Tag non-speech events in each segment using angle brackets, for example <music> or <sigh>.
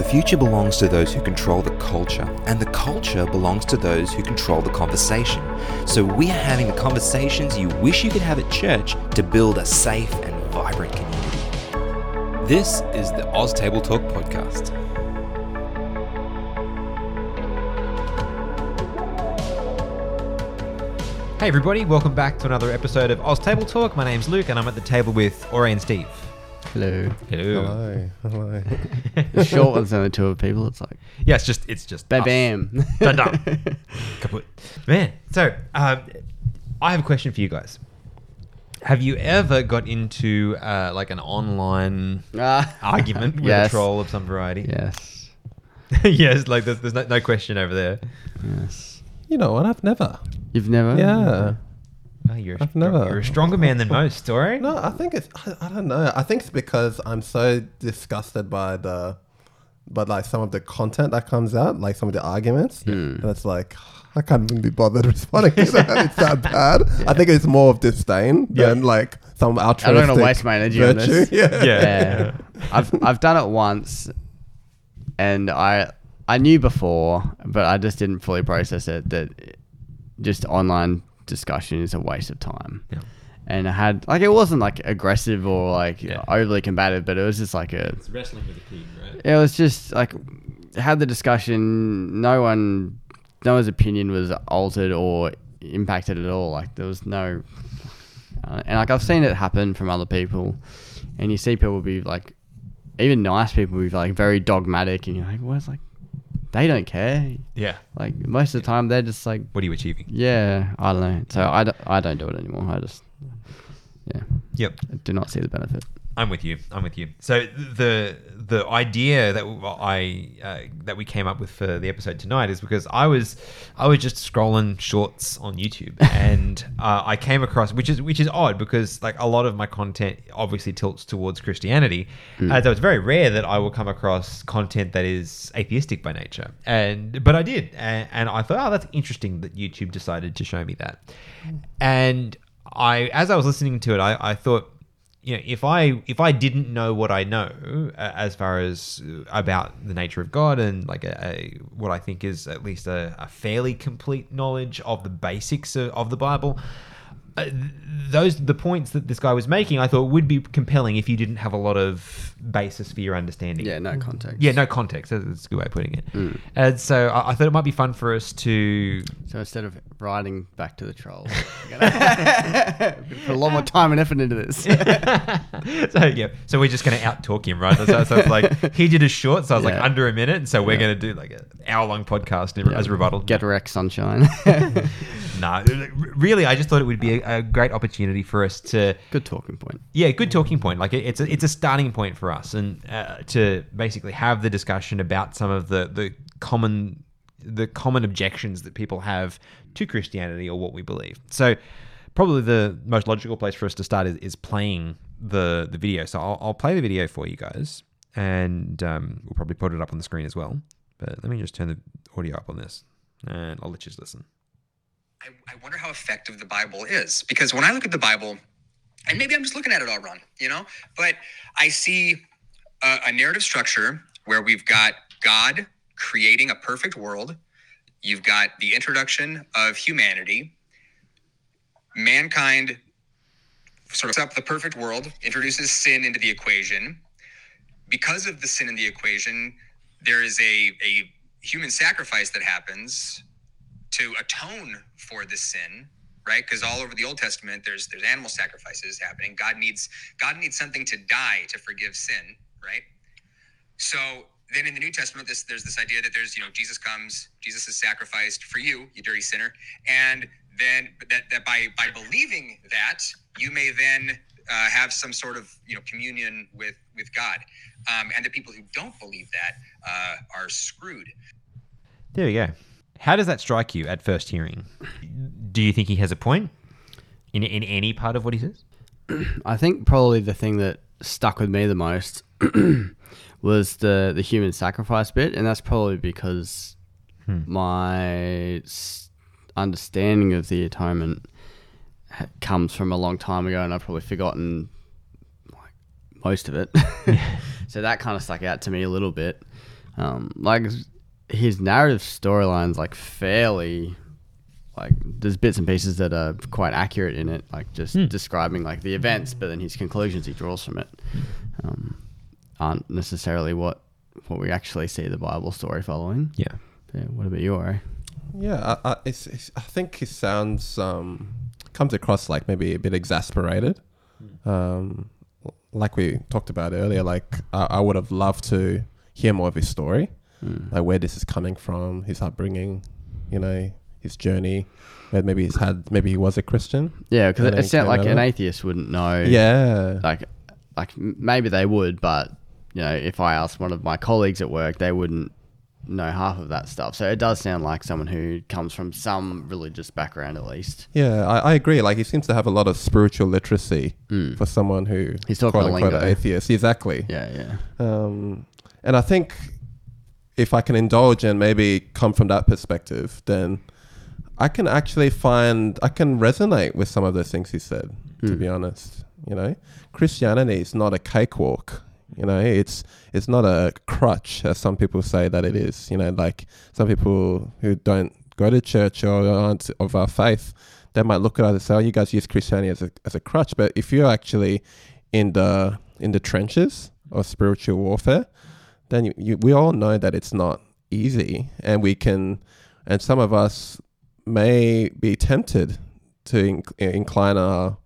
The future belongs to those who control the culture, and the culture belongs to those who control the conversation. So we are having the conversations you wish you could have at church to build a safe and vibrant community. This is the Oz Table Talk podcast. Hey everybody, welcome back to another episode of Oz Table Talk. My name's Luke and I'm at the table with Ore and Steve. Hello. Hello. Hello. Hello. <laughs> The short one's only two other people. It's like Yeah, it's just it's just bam us. bam. <laughs> Dun dun. <laughs> Kaput. Man, so um, I have a question for you guys. Have you ever got into uh, like an online Ah. argument with yes. a troll of some variety? Yes. yes, like there's, there's no, no question over there. Yes. You know what? I've never. You've never. Yeah. Oh, you're, a I've stro- never- you're a stronger man than most, Ore. No, I think it's. I, I don't know. I think it's because I'm so disgusted by the, by like some of the content that comes out, like some of the arguments, hmm. and it's like <sighs> I can't even be bothered <laughs> responding to that. It's that <laughs> bad. I think it's more of disdain than like some I'm not gonna waste my energy on virtue. this. <laughs> Yeah. Yeah. I've I've done it once, and I I knew before, but I just didn't fully process it that just online discussion is a waste of time. Yeah. And I had like it wasn't like aggressive or like Yeah. overly combative, but it was just like a It's wrestling with a pig, right? it was just like had the discussion no one no one's opinion was altered or impacted at all like there was no uh, and like i've seen it happen from other people and you see people be like even nice people be like very dogmatic and you're like what's like they don't care Yeah. like most of the time they're just like What are you achieving? yeah i don't know so i don't, I don't do it anymore i just yeah Yep. I do not see the benefit I'm with you. I'm with you. So the the idea that I uh, that we came up with for the episode tonight is because I was I was just scrolling shorts on YouTube <laughs> and uh, I came across which is which is odd because like a lot of my content obviously tilts towards Christianity, and so it's very rare that I will come across content that is atheistic by nature. And but I did, and, and I thought, oh, that's interesting that YouTube decided to show me that. And I, as I was listening to it, I, I thought you know, if I if I didn't know what I know uh, as far as uh, about the nature of God and like a, a what I think is at least a, a fairly complete knowledge of the basics of, of the Bible, uh, those the points that this guy was making, I thought would be compelling if you didn't have a lot of basis for your understanding. yeah no context Yeah, no context. That's that's a good way of putting it. Mm. And so I, I thought it might be fun for us to So instead of riding back to the trolls, <laughs> we're gonna <laughs> put a lot more time and effort into this. <laughs> so yeah, so we're just going to out talk him, right? So, so it's like he did a short, so I was like under a minute, and so we're Yeah. going to do like an hour long podcast in, as a rebuttal. Get wrecked, sunshine. no, really, I just thought it would be a, a great opportunity for us to, Good talking point. yeah, good talking point. Like it- it's a, it's a starting point for us, and uh, to basically have the discussion about some of the the common the common objections that people have to Christianity or what we believe. So probably the most logical place for us to start is, is playing the the video. So I'll, I'll play the video for you guys, and um, we'll probably put it up on the screen as well. But let me just turn the audio up on this, and I'll let you just listen. I, I wonder how effective the Bible is because when I look at the Bible, and maybe I'm just looking at it all wrong, you know, but I see a, a narrative structure where we've got God creating a perfect world. You've got the introduction of humanity. Mankind sort of up the perfect world, introduces sin into the equation. Because of the sin in the equation, there is a, a human sacrifice that happens to atone for the sin right? Because all over the old testament there's there's animal sacrifices happening. God needs god needs something to die to forgive sin right? So then in the new testament this there's this idea that there's you know jesus comes jesus is sacrificed for you you dirty sinner. And then that, that by by believing that you may then uh, have some sort of you know communion with with god. Um, and the people who don't believe that uh, are screwed. There we go. How does that strike you at first hearing? Do you think he has a point in in any part of what he says? I think probably the thing that stuck with me the most <clears throat> was the the human sacrifice bit, and that's probably because my understanding of the atonement comes from a long time ago, and I've probably forgotten like most of it. <laughs> so that kind of stuck out to me a little bit. Um, like his narrative storyline's like fairly like there's bits and pieces that are quite accurate in it, like just Hmm. describing like the events, but then his conclusions he draws from it um, aren't necessarily what what we actually see the Bible story following. Yeah. Yeah, what about you, Ori? Yeah, I, I, it's, it's, I think he sounds um, comes across like maybe a bit exasperated. Um, like we talked about earlier, like I, I would have loved to hear more of his story, Mm. like where this is coming from, his upbringing, you know, his journey. Where maybe he's had, maybe he was a Christian. Yeah, because it, it sounds like an atheist wouldn't know. Yeah, like like maybe they would, but you know, if I asked one of my colleagues at work, they wouldn't know half of that stuff. So it does sound like someone who comes from some religious background, at least. yeah, I, I agree. Like he seems to have a lot of spiritual literacy Mm. for someone who He's talking quote unquote atheist. Exactly. Yeah, yeah. Um, and I think if I can indulge and maybe come from that perspective, then I can actually find I can resonate with some of the things he said. To Hmm. be honest, you know, Christianity is not a cakewalk. You know, it's it's not a crutch as some people say that it is. You know, like some people who don't go to church or aren't of our faith, they might look at us and say, "Oh, you guys use Christianity as a as a crutch." But if you're actually in the in the trenches of spiritual warfare, then you, you, we all know that it's not easy, and we can, and some of us may be tempted to inc- incline our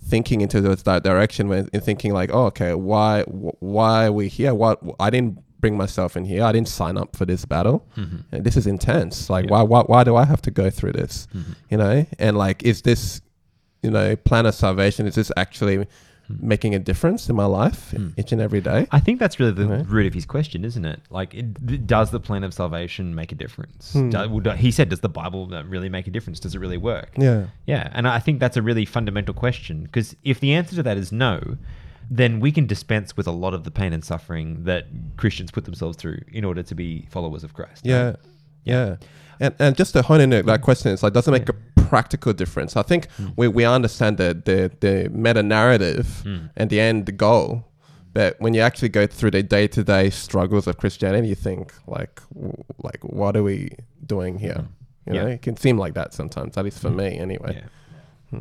thinking into that direction when in thinking like, oh, okay, why why are we here? What I didn't bring myself in here. I didn't sign up for this battle. And this is intense. Like, Yeah. why, why why do I have to go through this? Mm-hmm. You know, and like, is this you know plan of salvation? Is this actually making a difference in my life Hmm. each and every day? I think that's really the root of his question, isn't it? Like, it, does the plan of salvation make a difference? Hmm. Do- well, he said, "Does the Bible uh, really make a difference? Does it really work?" Yeah. Yeah, and I think that's a really fundamental question because if the answer to that is no, then we can dispense with a lot of the pain and suffering that Christians put themselves through in order to be followers of Christ. right? Yeah, yeah. And and just to hone in on that question, it's like does it make a practical difference? I think hmm. we, we understand the the, the meta narrative hmm. and the end the goal, but when you actually go through the day to day struggles of Christianity, you think like like what are we doing here? Hmm. You know, it can seem like that sometimes. At least for me, anyway. Yeah.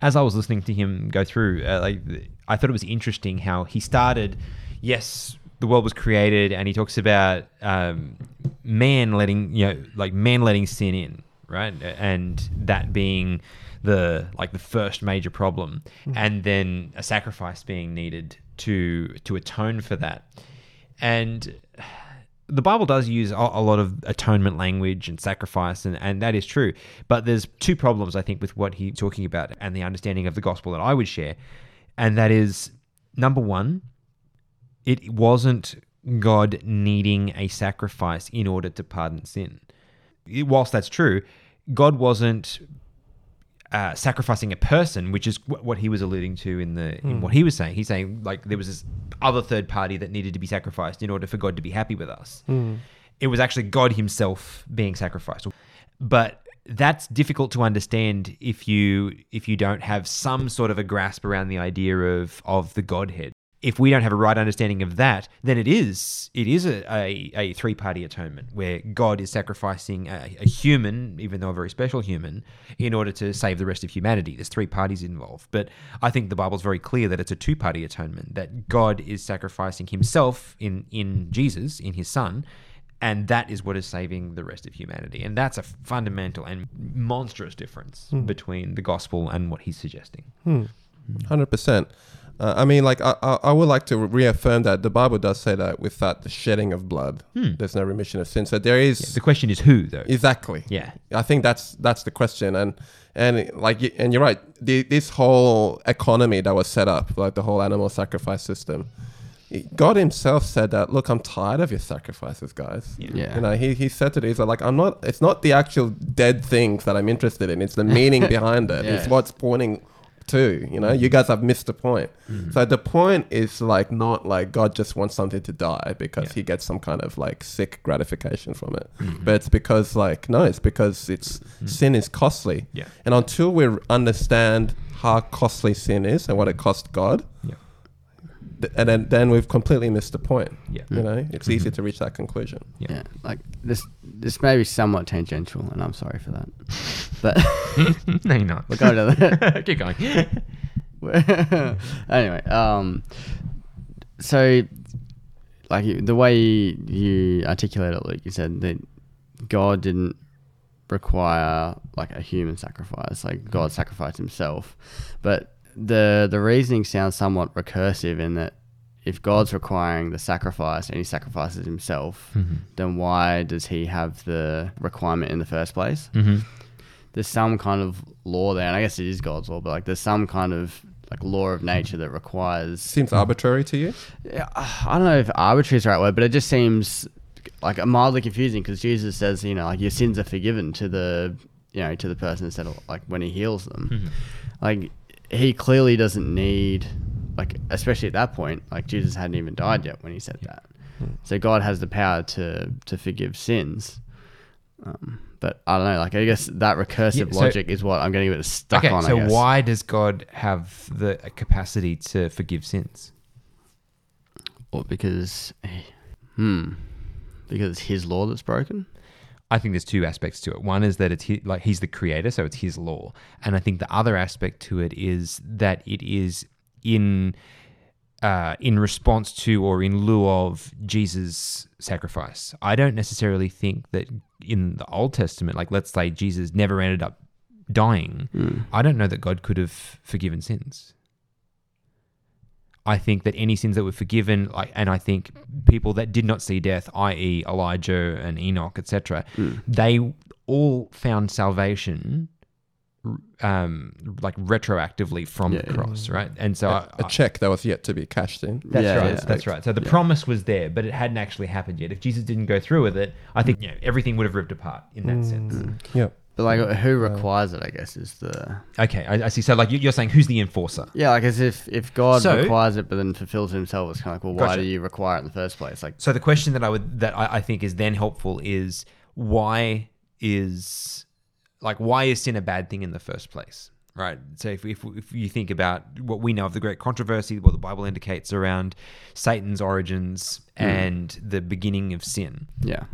As I was listening to him go through, uh, like I thought it was interesting how he started. Yes, the world was created, and he talks about um, man letting you know, like man letting sin in, right, and that being the like the first major problem, mm-hmm. and then a sacrifice being needed to to atone for that, and the Bible does use a, a lot of atonement language and sacrifice, and, and that is true. But there's two problems, I think, with what he's talking about and the understanding of the gospel that I would share. And that is number one, it wasn't God needing a sacrifice in order to pardon sin. Whilst that's true, God wasn't uh, sacrificing a person, which is wh- what he was alluding to in the in what he was saying. He's saying like there was this other third party that needed to be sacrificed in order for God to be happy with us. It was actually God Himself being sacrificed, but that's difficult to understand if you if you don't have some sort of a grasp around the idea of of the Godhead. If we don't have a right understanding of that, then it is it is a, a, a three party atonement where God is sacrificing a, a human, even though a very special human, in order to save the rest of humanity. There's three parties involved, but I think the Bible's very clear that it's a two party atonement. That God is sacrificing Himself in in Jesus, in His Son, and that is what is saving the rest of humanity. And that's a fundamental and monstrous difference hmm. between the gospel and what he's suggesting. Hmm. Hundred percent. Uh, I mean, like I, I, I would like to reaffirm that the Bible does say that without the shedding of blood, there's no remission of sin. So there is The question is who, though. exactly. Yeah. I think that's that's the question, and and like and you're right. The, this whole economy that was set up, like the whole animal sacrifice system, God Himself said that. Look, I'm tired of your sacrifices, guys. Yeah. You know, he, he said to these, like, I'm not. It's not the actual dead things that I'm interested in. It's the meaning <laughs> behind it. yeah. It's what's pointing to. You know, you mm. guys have missed the point. Mm. So the point is like not like God just wants something to die because Yeah. he gets some kind of like sick gratification from it. Mm-hmm. But it's because like no, it's because it's mm. sin is costly. Yeah. And until we understand how costly sin is and what it cost God, Yeah. Th- and then then we've completely missed the point. Yeah. You know, it's easy to reach that conclusion. Yeah. Yeah, like this. This may be somewhat tangential, and I'm sorry for that. <laughs> But <laughs> no, you're not. We'll go to the- <laughs> Keep going. anyway, um, so like the way you articulate it, Luke, you said that God didn't require like a human sacrifice, like God sacrificed Himself, but the the reasoning sounds somewhat recursive in that if God's requiring the sacrifice and He sacrifices Himself, then why does He have the requirement in the first place? hmm there's some kind of law there, and I guess it is God's law, but like there's some kind of like law of nature that requires. Seems arbitrary to you. Yeah, I don't know if arbitrary is the right word, but it just seems like mildly confusing because Jesus says, you know, like your sins are forgiven to the, you know, to the person instead of like when he heals them. Like he clearly doesn't need, like especially at that point, like Jesus hadn't even died yet when he said that. So God has the power to to forgive sins. Um, but I don't know. Like I guess that recursive Yeah, so- logic is what I'm getting a bit stuck Okay, on. I so guess. why does God have the capacity to forgive sins? Or because, hmm, because it's his law that's broken. I think there's two aspects to it. One is that it's he, like he's the creator, so it's his law, and I think the other aspect to it is that it is in uh, in response to or in lieu of Jesus' sacrifice. I don't necessarily think that in the Old Testament, like let's say Jesus never ended up dying, I don't know that God could have forgiven sins. I think that any sins that were forgiven, like, and I think people that did not see death, i.e., Elijah and Enoch, etc., hmm. they all found salvation, um, like retroactively from Yeah, the yeah. cross, right? And so, I, A check that was yet to be cashed in. that's Yeah, right. yeah. That's right. So the promise was there, but it hadn't actually happened yet. If Jesus didn't go through with it, I think hmm. you know, everything would have ripped apart in that hmm. sense. Yeah. But like, mm. who requires it? I guess is the Okay, I, I see. So like you- you're saying, who's the enforcer? yeah. Like as if if God So- requires it, but then fulfills it himself, it's kind of like, well, why Gotcha. do you require it in the first place? Like, So the question that I would that I, I think is then helpful is why is like why is sin a bad thing in the first place? Right. So if, if, if you think about what we know of the great controversy, what the Bible indicates around Satan's origins hmm. and the beginning of sin, yeah,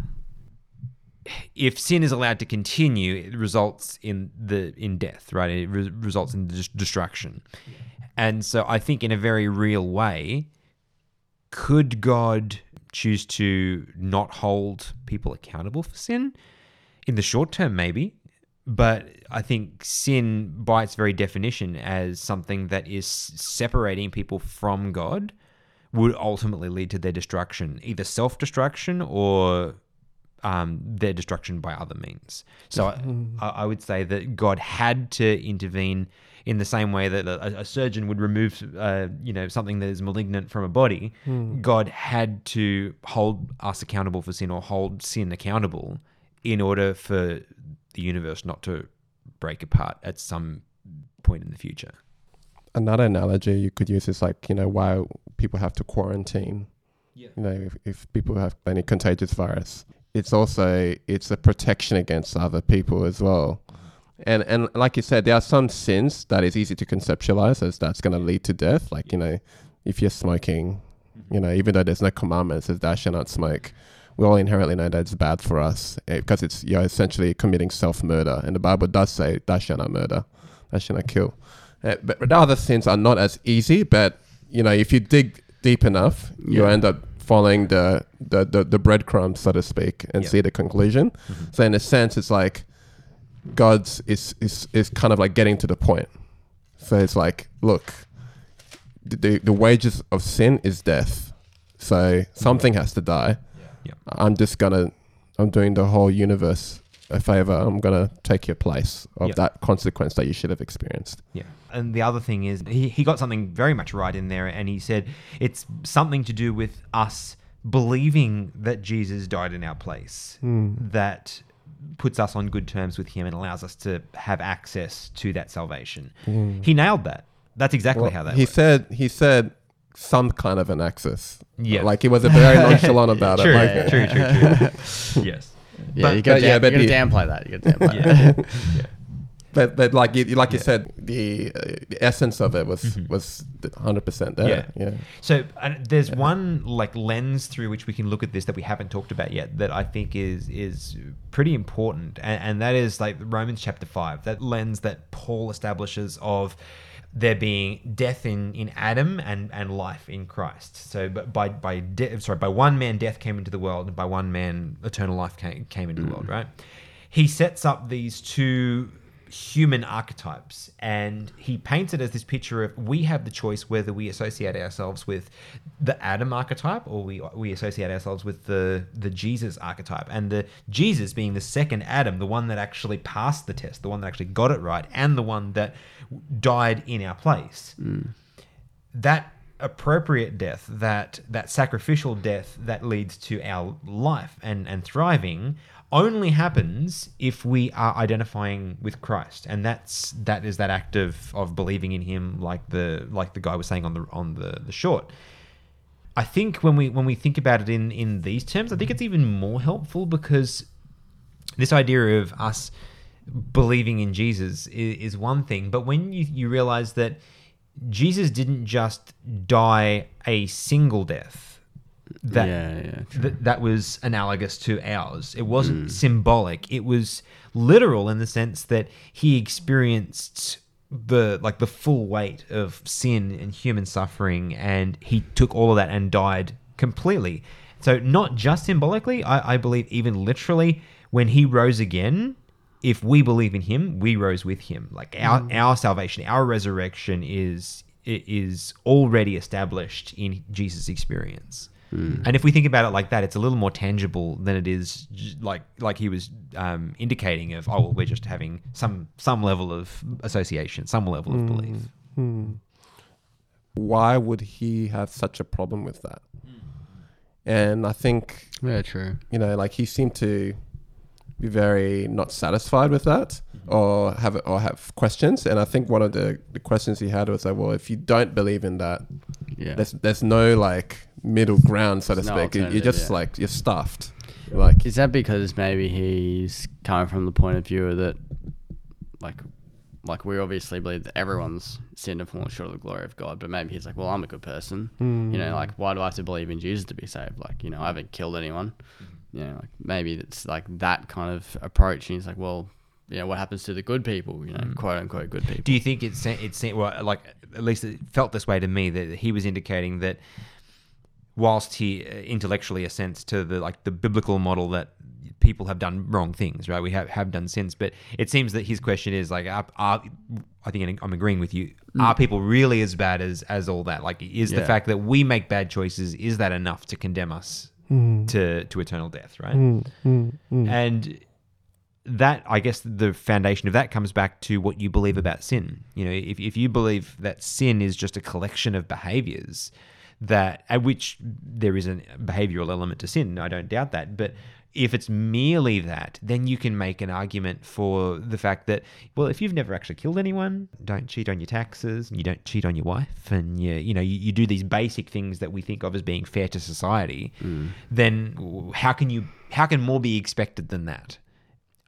if sin is allowed to continue, it results in the in death, right? It re- results in dis- destruction. And so I think in a very real way, could God choose to not hold people accountable for sin? In the short term, maybe. But I think sin, by its very definition, as something that is separating people from God, would ultimately lead to their destruction, either self destruction or um, their destruction by other means. So I, I I would say that God had to intervene in the same way that a, a surgeon would remove, uh, you know, something that is malignant from a body. God had to hold us accountable for sin or hold sin accountable in order for the universe not to break apart at some point in the future. Another analogy you could use is like, you know, why people have to quarantine. Yeah. You know, if, if people have any contagious virus. It's also it's a protection against other people as well. And and like you said, there are some sins that is easy to conceptualize as that's gonna lead to death. Like, you know, if you're smoking, you know, even though there's no commandment that says thou shalt not smoke, we all inherently know that it's bad for us eh, because it's you're essentially committing self murder. And the Bible does say thou shalt not murder, thou shalt not kill. Uh, but, but the other sins are not as easy. But you know, if you dig deep enough, you Yeah. end up following the the, the, the breadcrumbs, so to speak, and Yeah. see the conclusion. Mm-hmm. So in a sense, it's like God's is is is kind of like getting to the point. So it's like, look, the the, wages of sin is death. So something has to die. Yeah. I'm just gonna, I'm doing the whole universe a favor. I'm gonna take your place of Yeah. that consequence that you should have experienced. Yeah. And the other thing is, he, he got something very much right in there, and he said it's something to do with us believing that Jesus died in our place hmm. that puts us on good terms with him and allows us to have access to that salvation. Hmm. He nailed that. That's exactly how that he works. said. He said some kind of an access. Yeah. like he was a very <laughs> nonchalant about true, it. Like, true, true, true. <laughs> yes. Yeah, But- you got but to yeah, but you he- got to downplay that. You got to downplay Yeah. that. <laughs> yeah. but but like you, like you said, the, uh, the essence of it was was hundred percent there. Mm-hmm. Yeah. Yeah. So and there's one like lens through which we can look at this that we haven't talked about yet that I think is is pretty important, and, and that is like Romans chapter five. That lens that Paul establishes of there being death in, in Adam and, and life in Christ. So by by de- sorry by one man death came into the world, and by one man eternal life came, came into the world. Mm. Right? He sets up these two human archetypes. And he paints it as this picture of we have the choice whether we associate ourselves with the adam archetype or we we associate ourselves with the the jesus archetype. And the jesus being the second adam the one that actually passed the test the one that actually got it right and the one that died in our place. Mm. That appropriate death, that that sacrificial death that leads to our life and and thriving, only happens if we are identifying with Christ, and that's that is that act of of believing in Him, like the like the guy was saying on the on the the short. I think when we when we think about it in in these terms, I think it's even more helpful because this idea of us believing in Jesus is, is one thing, but when you you realize that Jesus didn't just die a single death. That Yeah, yeah, th- that was analogous to ours. It wasn't hmm. symbolic. It was literal in the sense that he experienced the like the full weight of sin and human suffering, and he took all of that and died completely. So not just symbolically, I, I believe even literally, when he rose again, if we believe in him, we rose with him. Like our mm. our salvation, our resurrection is is already established in Jesus' experience. Mm. And if we think about it like that, it's a little more tangible than it is like like he was um, indicating of oh well we're just having some some level of association, some level of mm. belief. Why would he have such a problem with that? And I think Yeah, true. you know, like he seemed to be very not satisfied with that, mm-hmm. or have or have questions. And I think one of the, the questions he had was like, well, if you don't believe in that, Yeah. there's there's no like middle ground, so to no speak. You- You're just yeah. like you're stuffed. Like Is that because maybe he's coming from the point of view that, like, like we obviously believe that everyone's sinned and fallen short of the glory of God, but maybe he's like, well, I'm a good person. Hmm. You know, like, why do I have to believe in Jesus to be saved? Like, you know, I haven't killed anyone. Hmm. You know, like maybe it's like that kind of approach. And he's like, well, you know, what happens to the good people? You know, quote unquote good people. Do you think it's it's well like at least it felt this way to me that he was indicating that whilst he uh, intellectually assents to the like the biblical model that people have done wrong things, right? We have, have done sins, but it seems that his question is like, are, are I think I'm agreeing with you. Are people really as bad as as all that? Like, is the fact that we make bad choices is that enough to condemn us Mm. to to eternal death, right? Mm, mm, and that I guess the foundation of that comes back to what you believe about sin. You know, if if you believe that sin is just a collection of behaviors that at which there is a behavioral element to sin, I don't doubt that, but if it's merely that, then you can make an argument for the fact that, well, if you've never actually killed anyone, don't cheat on your taxes, and you don't cheat on your wife, and you, you know, you, you do these basic things that we think of as being fair to society, then how can you, how can more be expected than that?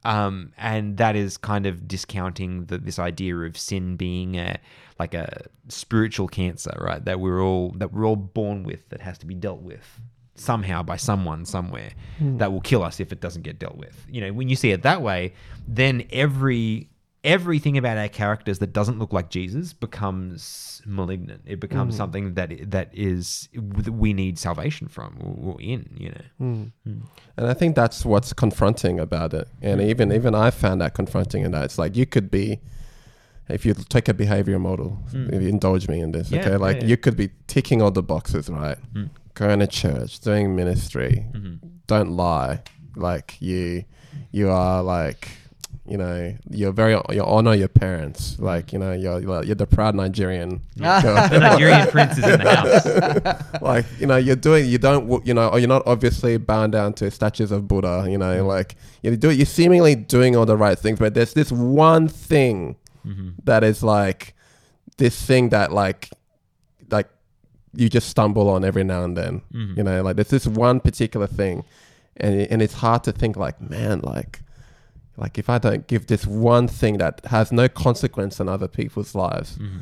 um, and that is kind of discounting the, this idea of sin being a like a spiritual cancer, right? That we're all that we're all born with that has to be dealt with somehow by someone somewhere hmm. that will kill us if it doesn't get dealt with. You know, when you see it that way, then every everything about our characters that doesn't look like Jesus becomes malignant. It becomes hmm. something that that is that we need salvation from or, or in. You know. Hmm. And I think that's what's confronting about it. And even even I found that confronting in that it's like you could be if you take a behavior model, if you indulge me in this, Yeah, okay, like yeah, yeah. you could be ticking all the boxes, right? Going to church, doing ministry, mm-hmm. don't lie, like you, you are like, you know, you're very you honor your parents, mm-hmm. like you know, you're you're, the proud Nigerian. girl. <laughs> The Nigerian <laughs> prince is in the house. <laughs> like you know you're doing you don't you know or you're not obviously bound down to statues of buddha you know mm-hmm. like you do it. you're seemingly doing all the right things but there's this one thing that is like this thing that like you just stumble on every now and then you know like there's this one particular thing and and it's hard to think like man like like if I don't give this one thing that has no consequence on other people's lives, Mm-hmm.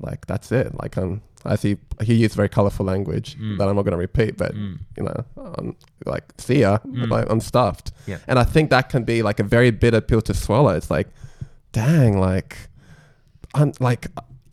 like that's it. Like um, as he he used very colorful language Mm. that I'm not going to repeat, but you know, um, like see ya, like, I'm stuffed. Yeah. And I think that can be like a very bitter pill to swallow. It's like, dang, like I'm like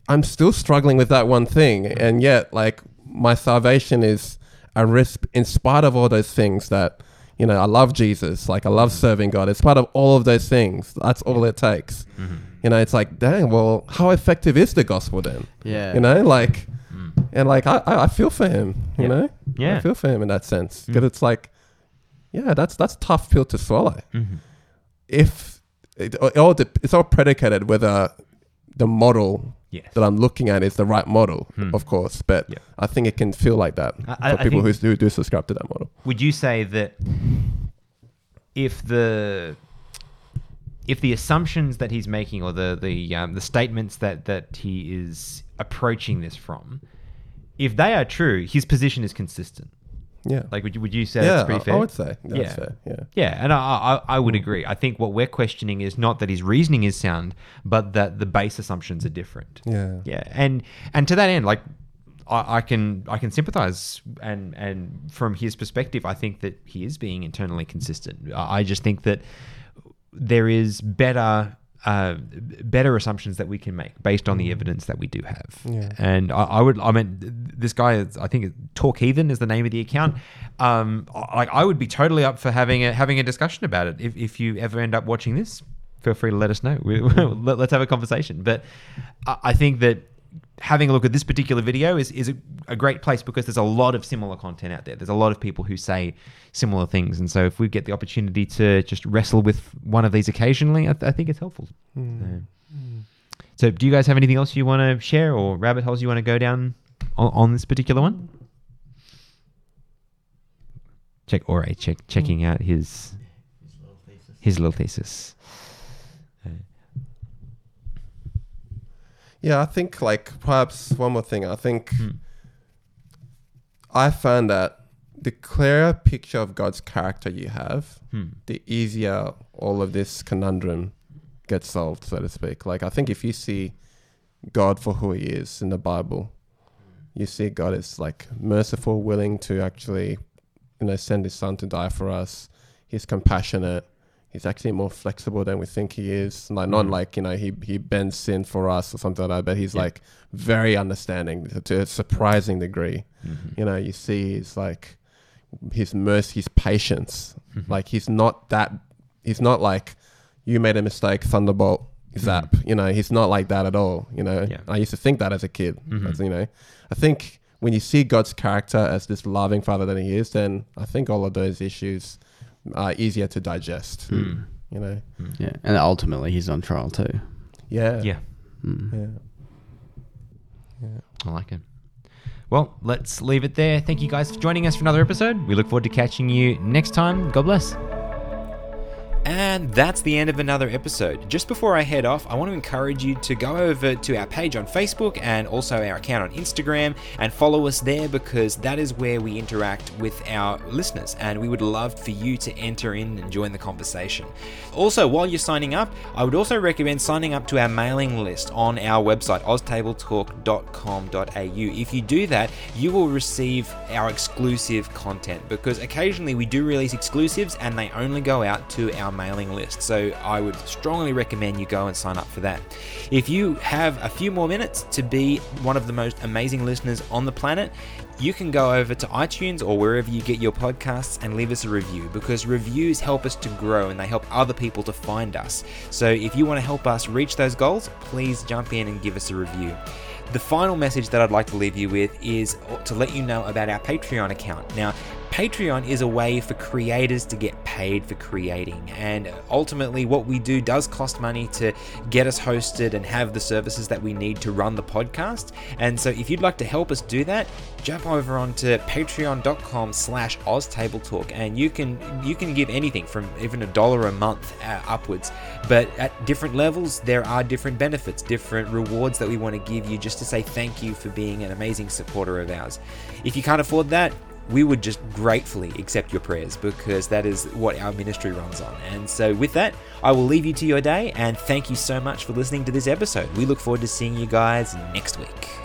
I'm still struggling with that one thing, and yet like my salvation is a risk in spite of all those things that you know I love Jesus, like I love mm-hmm. serving God. In spite of all of those things, that's all it takes. Mm-hmm. You know, it's like, dang, well, how effective is the gospel then? Yeah. You know, like, mm. and like I, I feel for him. You Yeah. know, Yeah. I feel for him in that sense mm. because it's like, yeah, that's that's tough pill to swallow. Mm-hmm. If it, it all it's all predicated whether the model Yes. that I'm looking at is the right model, of course. But Hmm. Yeah. I think it can feel like that I- for I people who, who do subscribe to that model. Would you say that if the if the assumptions that he's making or the the um, the statements that that he is approaching this from, if they are true, his position is consistent. Yeah. Like, would you would you say yeah, that's pretty fair? I would say that's Yeah. fair. Yeah. Yeah, and I, I I would agree. I think what we're questioning is not that his reasoning is sound, but that the base assumptions are different. Yeah. Yeah, and and to that end, like I, I can I can sympathize, and and from his perspective, I think that he is being internally consistent. I just think that there is better. Uh, better assumptions that we can make based on the evidence that we do have, Yeah. and I, I would. I mean, this guy is. I think Talk Heathen is the name of the account. Um, I- like I would be totally up for having a having a discussion about it. If if you ever end up watching this, feel free to let us know. We, <laughs> let, let's have a conversation. But I, I think that having a look at this particular video is is a, a great place because there's a lot of similar content out there. There's a lot of people who say similar things, and so if we get the opportunity to just wrestle with one of these occasionally, I, th- I think it's helpful. Hmm. So- hmm. so, do you guys have anything else you want to share or rabbit holes you want to go down on, on this particular one? Check Ore, check checking hmm. out his his little thesis. Uh, Yeah, I think like perhaps one more thing. I think Hmm. I found that the clearer picture of God's character you have, Hmm. the easier all of this conundrum gets solved, so to speak. Like I think if you see God for who He is in the Bible, you see God is like merciful, willing to actually, you know, send His Son to die for us. He's compassionate. He's actually more flexible than we think he is. Like not mm. like you know he he bends sin for us or something like that, but he's Yeah. like very understanding to, to a surprising degree. Mm-hmm. You know, you see he's like his mercy, his patience. Mm-hmm. Like he's not that. He's not like you made a mistake, thunderbolt, mm-hmm. zap. You know, he's not like that at all. You know, Yeah. I used to think that as a kid. As, you know, I think when you see God's character as this loving Father that He is, then I think all of those issues are easier to digest. Hmm. You know, hmm. Yeah, and ultimately he's on trial too. yeah, hmm. Yeah, yeah. I like it. Well, let's leave it there. Thank you guys for joining us for another episode. We look forward to catching you next time. God bless. And that's the end of another episode. Just before I head off, I want to encourage you to go over to our page on Facebook and also our account on Instagram and follow us there because that is where we interact with our listeners and we would love for you to enter in and join the conversation. Also, while you're signing up, I would also recommend signing up to our mailing list on our website, oztabletalk.com.au. If you do that, you will receive our exclusive content because occasionally we do release exclusives and they only go out to our mailing list. So I would strongly recommend you go and sign up for that. If you have a few more minutes to be one of the most amazing listeners on the planet, you can go over to iTunes or wherever you get your podcasts and leave us a review because reviews help us to grow and they help other people to find us. So if you want to help us reach those goals, please jump in and give us a review. The final message that I'd like to leave you with is to let you know about our Patreon account. Now, Patreon is a way for creators to get paid for creating, and ultimately, what we do does cost money to get us hosted and have the services that we need to run the podcast. And so, if you'd like to help us do that, jump over onto patreon.com/slash oztabletalk, and you can you can give anything from even a dollar a month uh, upwards. But at different levels, there are different benefits, different rewards that we want to give you just to say thank you for being an amazing supporter of ours. If you can't afford that, we would just gratefully accept your prayers because that is what our ministry runs on. And so, with that, I will leave you to your day and thank you so much for listening to this episode. We look forward to seeing you guys next week.